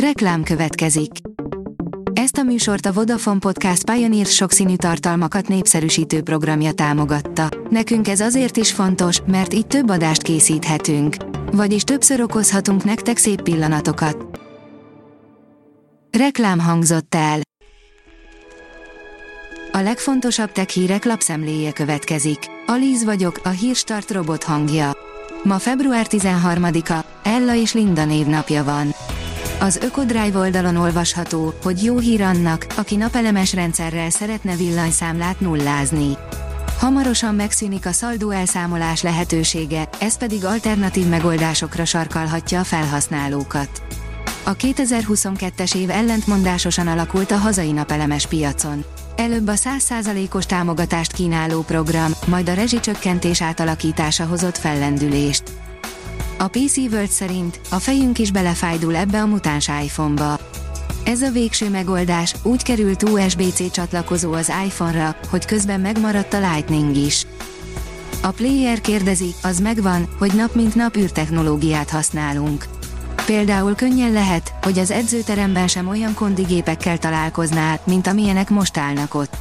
Reklám következik. Ezt a műsort a Vodafone Podcast Pioneer sokszínű tartalmakat népszerűsítő programja támogatta. Nekünk ez azért is fontos, mert így több adást készíthetünk. Vagyis többször okozhatunk nektek szép pillanatokat. Reklám hangzott el. A legfontosabb tech hírek lapszemléje következik. Alíz vagyok, a hírstart robot hangja. Ma február 13-a, Ella és Linda névnapja van. Az Ökodrive oldalon olvasható, hogy jó hír annak, aki napelemes rendszerrel szeretne villanyszámlát nullázni. Hamarosan megszűnik a szaldó elszámolás lehetősége, ez pedig alternatív megoldásokra sarkalhatja a felhasználókat. A 2022-es év ellentmondásosan alakult a hazai napelemes piacon. Előbb a 100%-os támogatást kínáló program, majd a rezsicsökkentés átalakítása hozott fellendülést. A PC World szerint a fejünk is belefájdul ebbe a mutáns iPhone-ba. Ez a végső megoldás, úgy került USB-C csatlakozó az iPhone-ra, hogy közben megmaradt a Lightning is. A player kérdezi, az megvan, hogy nap mint nap űrtechnológiát használunk. Például könnyen lehet, hogy az edzőteremben sem olyan kondigépekkel találkoznál, mint amilyenek most állnak ott.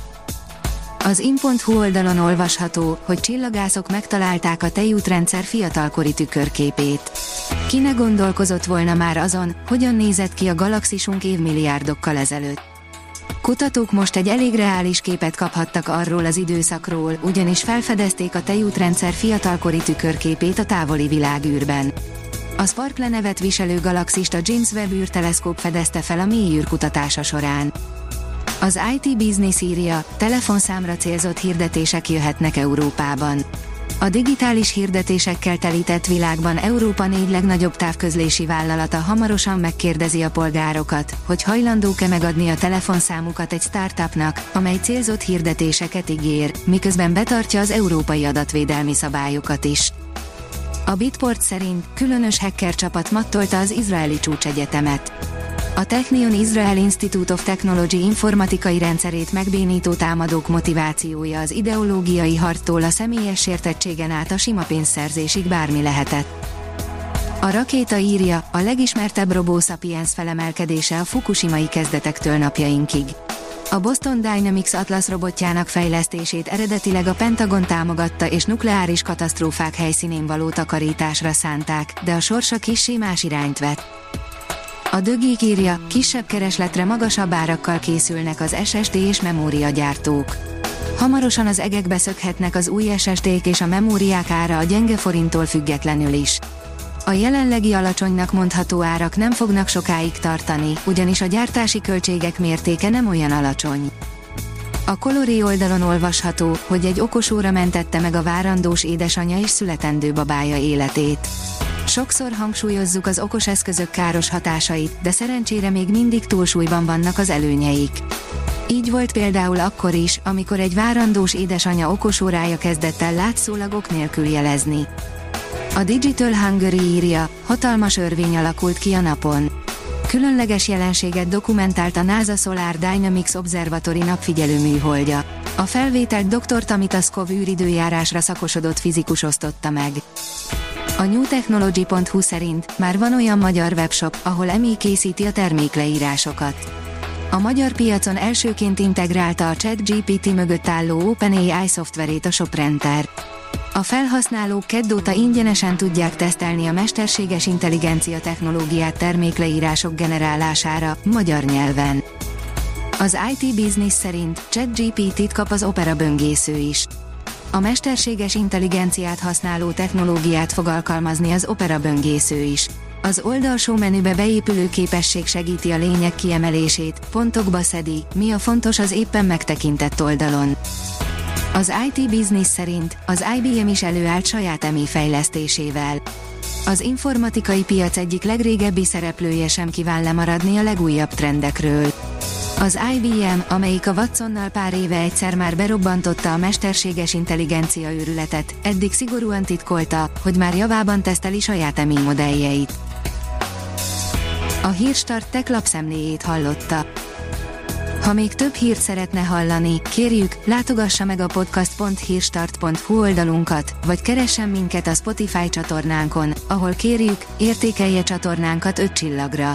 Az in.hu oldalon olvasható, hogy csillagászok megtalálták a tejútrendszer fiatalkori tükörképét. Ki ne gondolkozott volna már azon, hogyan nézett ki a galaxisunk évmilliárdokkal ezelőtt. Kutatók most egy elég reális képet kaphattak arról az időszakról, ugyanis felfedezték a tejútrendszer fiatalkori tükörképét a távoli világűrben. A Sparkle nevet viselő galaxist a James Webb űrteleszkóp fedezte fel a mély kutatása során. Az IT Business írja, telefonszámra célzott hirdetések jöhetnek Európában. A digitális hirdetésekkel telített világban Európa négy legnagyobb távközlési vállalata hamarosan megkérdezi a polgárokat, hogy hajlandók-e megadni a telefonszámukat egy startupnak, amely célzott hirdetéseket ígér, miközben betartja az európai adatvédelmi szabályokat is. A Bitport szerint különös hacker csapat mattolta az izraeli csúcsegyetemet. A Technion Israel Institute of Technology informatikai rendszerét megbénító támadók motivációja az ideológiai harctól a személyes sértettségen át a sima pénzszerzésig bármi lehetett. A rakéta írja, a legismertebb Robo Sapiens felemelkedése a fukushimai kezdetektől napjainkig. A Boston Dynamics Atlas robotjának fejlesztését eredetileg a Pentagon támogatta és nukleáris katasztrófák helyszínén való takarításra szánták, de a sorsa kissé más irányt vett. A dögik írja, kisebb keresletre magasabb árakkal készülnek az SSD és memóriagyártók. Hamarosan az egekbe szökhetnek az új SSD-k és a memóriák ára a gyenge forinttól függetlenül is. A jelenlegi alacsonynak mondható árak nem fognak sokáig tartani, ugyanis a gyártási költségek mértéke nem olyan alacsony. A Colori oldalon olvasható, hogy egy okos óra mentette meg a várandós édesanyja és születendő babája életét. Sokszor hangsúlyozzuk az okos eszközök káros hatásait, de szerencsére még mindig túlsúlyban vannak az előnyeik. Így volt például akkor is, amikor egy várandós édesanyja okosórája kezdett el látszólag ok nélkül jelezni. A Digital Hungary írja, hatalmas örvény alakult ki a napon. Különleges jelenséget dokumentált a NASA Solar Dynamics Observatory napfigyelő műholdja. A felvételt dr. Tamitaskov űridőjárásra szakosodott fizikus osztotta meg. A newtechnology.hu szerint már van olyan magyar webshop, ahol EMI készíti a termékleírásokat. A magyar piacon elsőként integrálta a ChatGPT mögött álló OpenAI szoftverét a ShopRenter. A felhasználók keddóta ingyenesen tudják tesztelni a mesterséges intelligencia technológiát termékleírások generálására, magyar nyelven. Az IT Business szerint ChatGPT-t kap az Opera böngésző is. A mesterséges intelligenciát használó technológiát fog alkalmazni az Opera böngésző is. Az oldalsó menübe beépülő képesség segíti a lényeg kiemelését, pontokba szedi, mi a fontos az éppen megtekintett oldalon. Az IT Business szerint az IBM is előállt saját EMI fejlesztésével. Az informatikai piac egyik legrégebbi szereplője sem kíván lemaradni a legújabb trendekről. Az IBM, amelyik a Watsonnal pár éve egyszer már berobbantotta a mesterséges intelligencia őrületet, eddig szigorúan titkolta, hogy már javában teszteli saját EMI modelljeit. A Hírstart tech lapszemléjét hallotta. Ha még több hírt szeretne hallani, kérjük, látogassa meg a podcast.hírstart.hu oldalunkat, vagy keressen minket a Spotify csatornánkon, ahol kérjük, értékelje csatornánkat 5 csillagra.